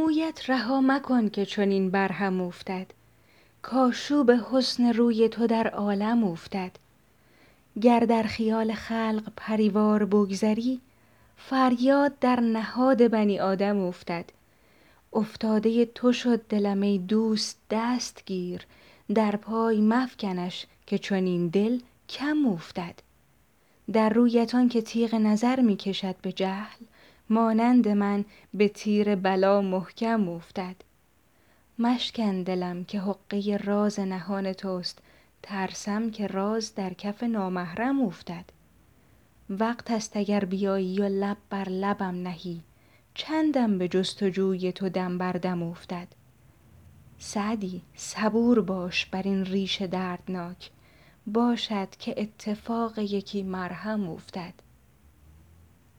مویت رها مکن که چنین برهم اوفتد کآشوب حسن روی تو در عالم اوفتد گر در خیال خلق پری وار بگذری فریاد در نهاد بنی آدم اوفتد افتاده تو شد دلم ای دوست دست گیر. در پای مفکنش که چنین دل کم اوفتد در رویت آن که تیغ نظر می کشد به جهل مانند من به تیر بلا محکم اوفتد. مشکن دلم که حقه راز نهان توست ترسم که راز در کف نامحرم اوفتد. وقت است اگر بیایی و لب بر لبم نهی چندم به جست و جوی تو دم بر دم اوفتد. سعدی صبور باش بر این ریش دردناک باشد که اتفاق یکی مرهم اوفتد.